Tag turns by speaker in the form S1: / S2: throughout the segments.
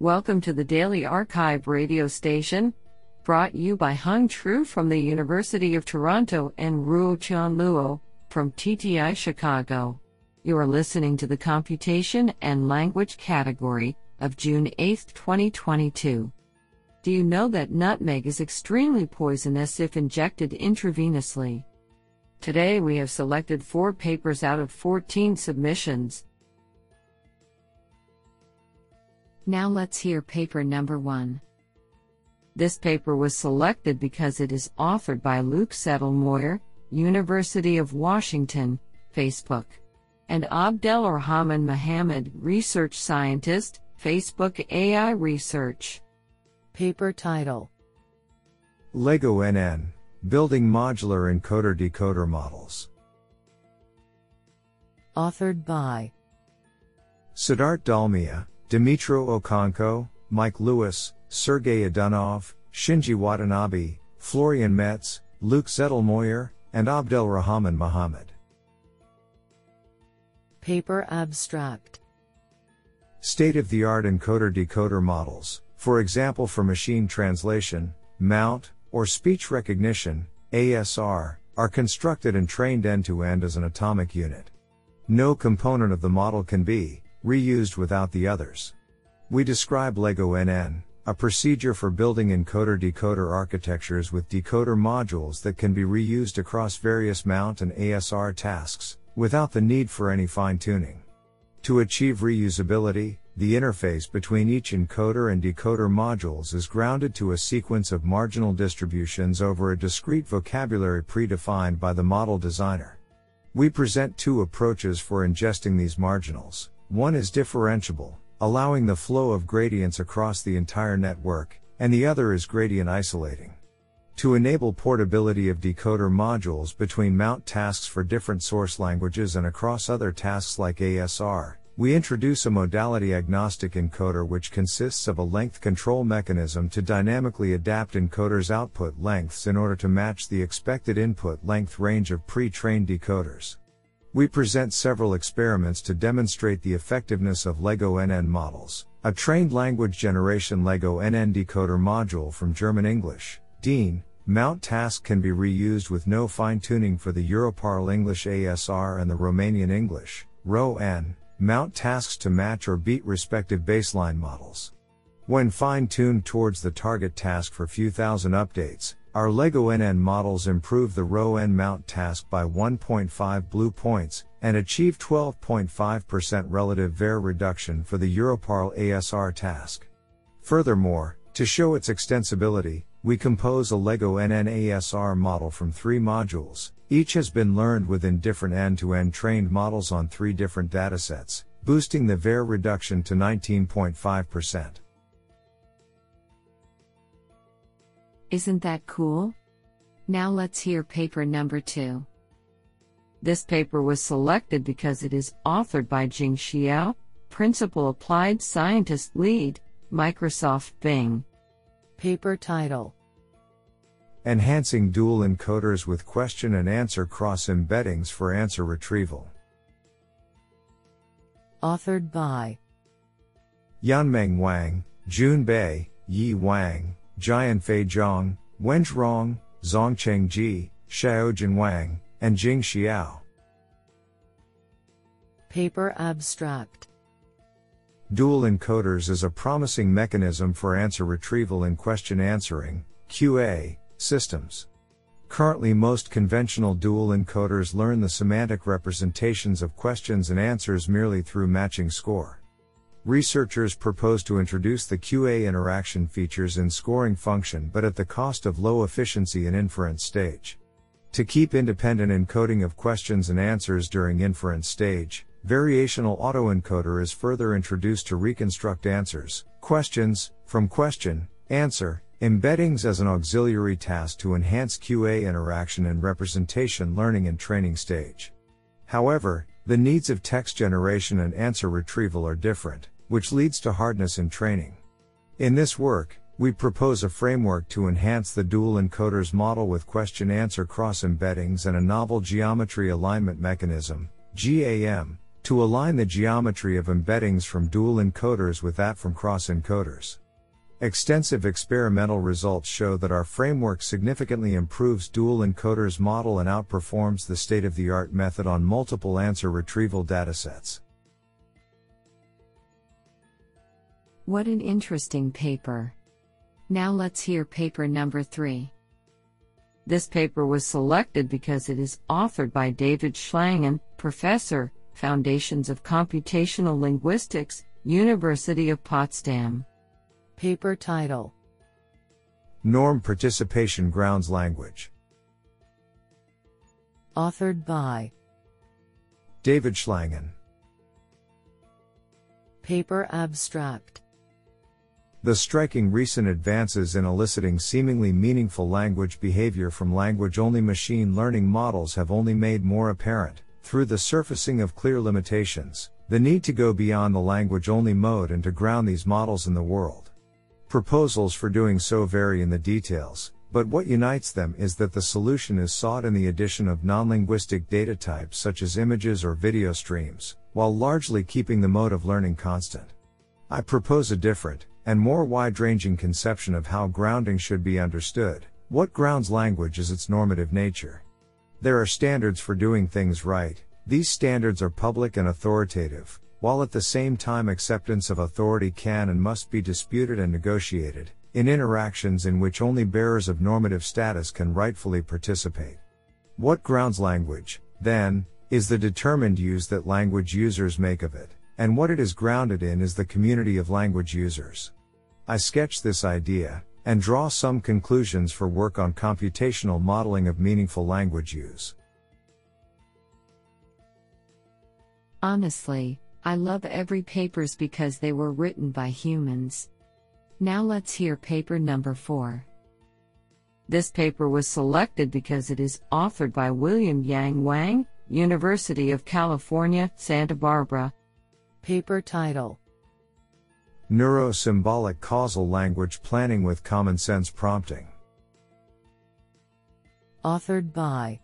S1: Welcome to the Daily Archive radio station, brought you by Hung Tru from the University of Toronto and Ruo Chan Luo from TTI Chicago. You are listening to the Computation and Language category of June 8, 2022. Do you know that nutmeg is extremely poisonous if injected intravenously? Today we have selected four papers out of 14 submissions. Now let's hear paper number one. This paper was selected because it is authored by Luke Zettlemoyer, University of Washington, Facebook, and Abdelrahman Mohamed, Research Scientist, Facebook AI Research.
S2: Paper title
S3: LegoNN Building Modular Encoder Decoder Models.
S2: Authored by
S3: Siddharth Dalmia, Dmytro Okhonko, Mike Lewis, Sergey Edunov, Shinji Watanabe, Florian Metze, Luke Zettlemoyer, and Abdelrahman Mohamed.
S2: Paper Abstract
S3: State of the art encoder decoder models, for example for machine translation, mount, or speech recognition, ASR, are constructed and trained end to end as an atomic unit. No component of the model can be, reused without the others. We describe LegoNN, a procedure for building encoder decoder architectures with decoder modules that can be reused across various mount and ASR tasks, without the need for any fine tuning. To achieve reusability, the interface between each encoder and decoder modules is grounded to a sequence of marginal distributions over a discrete vocabulary predefined by the model designer. We present two approaches for ingesting these marginals. One is differentiable, allowing the flow of gradients across the entire network, and the other is gradient isolating. To enable portability of decoder modules between mount tasks for different source languages and across other tasks like ASR, we introduce a modality agnostic encoder which consists of a length control mechanism to dynamically adapt encoders' output lengths in order to match the expected input length range of pre-trained decoders. We present several experiments to demonstrate the effectiveness of LegoNN models, a trained language generation LegoNN decoder module from German English, Dean, mount task can be reused with no fine tuning for the Europarl English ASR and the Romanian English, RO-N, mount tasks to match or beat respective baseline models. When fine tuned towards the target task for few thousand updates, our LegoNN models improve the RO-N mount task by 1.5 BLEU points, and achieve 12.5% relative WER reduction for the Europarl ASR task. Furthermore, to show its extensibility, we compose a LegoNN ASR model from three modules. Each has been learned within different end-to-end trained models on three different datasets, boosting the WER reduction to 19.5%.
S1: Isn't that cool? Now let's hear paper number two. This paper was selected because it is authored by Jing Xiao, Principal Applied Scientist Lead, Microsoft Bing.
S2: Paper title
S3: Enhancing dual encoders with question and answer cross embeddings for answer retrieval.
S2: Authored by
S3: Yanmeng Wang, Jun Bei, Yi Wang, Jianfei Zhang, Wenzhong, Zhongcheng Ji, Xiaojin Wang, and Jing Xiao.
S2: Paper Abstract
S3: Dual encoders is a promising mechanism for answer retrieval in question answering QA systems. Currently, most conventional dual encoders learn the semantic representations of questions and answers merely through matching score. Researchers propose to introduce the QA interaction features in scoring function but at the cost of low efficiency in inference stage. To keep independent encoding of questions and answers during inference stage, variational autoencoder is further introduced to reconstruct answers, questions, from question, answer, embeddings as an auxiliary task to enhance QA interaction and representation learning and training stage. However, the needs of text generation and answer retrieval are different which leads to hardness in training. In this work, we propose a framework to enhance the dual encoders model with question answer cross embeddings and a novel geometry alignment mechanism, GAM, to align the geometry of embeddings from dual encoders with that from cross encoders. Extensive experimental results show that our framework significantly improves dual encoders model and outperforms the state of the art method on multiple answer retrieval datasets.
S1: What an interesting paper. Now let's hear paper number 3. This paper was selected because it is authored by David Schlangen, Professor, Foundations of Computational Linguistics, University of Potsdam.
S2: Paper title
S3: Norm Participation Grounds Language.
S2: Authored by
S3: David Schlangen.
S2: Paper abstract
S3: The striking recent advances in eliciting seemingly meaningful language behavior from language only machine learning models have only made more apparent, through the surfacing of clear limitations, the need to go beyond the language only mode and to ground these models in the world. Proposals for doing so vary in the details, but what unites them is that the solution is sought in the addition of non-linguistic data types such as images or video streams, while largely keeping the mode of learning constant. I propose a different, and more wide-ranging conception of how grounding should be understood. What grounds language is its normative nature. There are standards for doing things right, these standards are public and authoritative, while at the same time acceptance of authority can and must be disputed and negotiated, in interactions in which only bearers of normative status can rightfully participate. What grounds language, then, is the determined use that language users make of it, and what it is grounded in is the community of language users. I sketch this idea, and draw some conclusions for work on computational modeling of meaningful language use.
S1: Honestly, I love every papers because they were written by humans. Now let's hear paper number 4. This paper was selected because it is authored by William Yang Wang, University of California, Santa Barbara.
S2: Paper title
S3: Neurosymbolic Causal Language Planning with Common Sense Prompting.
S2: Authored by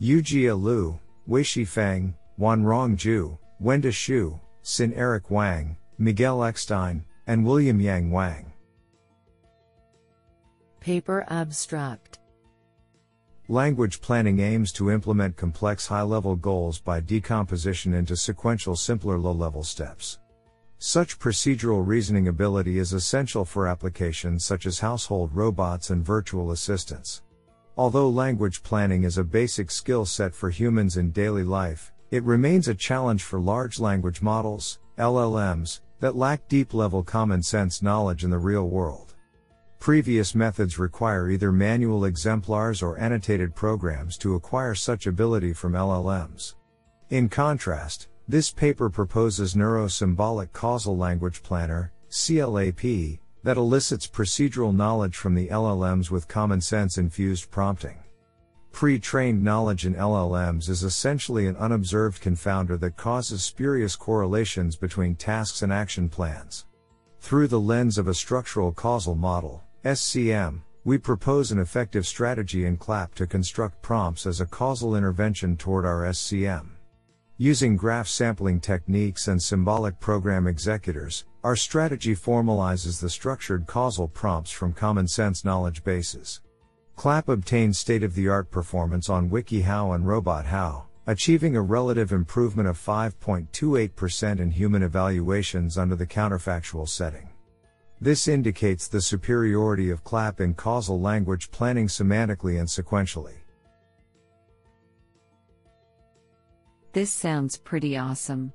S3: Yujie Lu, Weixi Feng, Wanrong Zhu, Wenda Xu, Xin Eric Wang, Miguel Eckstein, and William Yang Wang.
S2: Paper abstract
S3: Language planning aims to implement complex high level goals by decomposition into sequential simpler low level steps. Such procedural reasoning ability is essential for applications such as household robots and virtual assistants. Although language planning is a basic skill set for humans in daily life, it remains a challenge for large language models, LLMs, that lack deep level common sense knowledge in the real world. Previous methods require either manual exemplars or annotated programs to acquire such ability from LLMs. In contrast, this paper proposes Neurosymbolic Causal Language Planner, CLAP, that elicits procedural knowledge from the LLMs with common sense infused prompting. Pre-trained knowledge in LLMs is essentially an unobserved confounder that causes spurious correlations between tasks and action plans. Through the lens of a structural causal model, SCM, we propose an effective strategy in CLAP to construct prompts as a causal intervention toward our SCM. Using graph sampling techniques and symbolic program executors, our strategy formalizes the structured causal prompts from common sense knowledge bases. CLAP obtained state-of-the-art performance on WikiHow and RobotHow, achieving a relative improvement of 5.28% in human evaluations under the counterfactual setting. This indicates the superiority of CLAP in causal language planning semantically and sequentially.
S1: This sounds pretty awesome.